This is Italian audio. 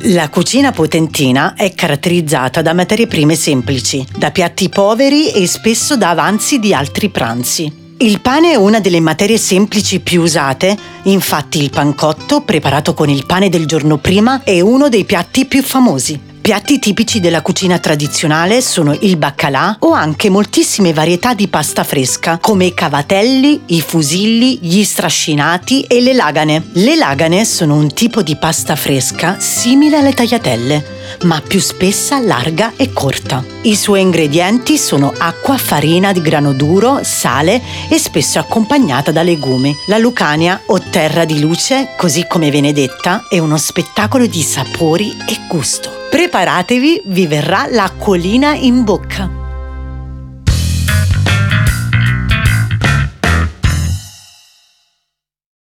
La cucina potentina è caratterizzata da materie prime semplici, da piatti poveri e spesso da avanzi di altri pranzi. Il pane è una delle materie semplici più usate, infatti il pancotto, preparato con il pane del giorno prima, è uno dei piatti più famosi. Piatti tipici della cucina tradizionale sono il baccalà o anche moltissime varietà di pasta fresca, come i cavatelli, i fusilli, gli strascinati e le lagane. Le lagane sono un tipo di pasta fresca simile alle tagliatelle ma più spessa, larga e corta. I suoi ingredienti sono acqua, farina di grano duro, sale e spesso accompagnata da legumi. La Lucania o terra di luce, così come viene detta, è uno spettacolo di sapori e gusto. Preparatevi, vi verrà l'acquolina in bocca.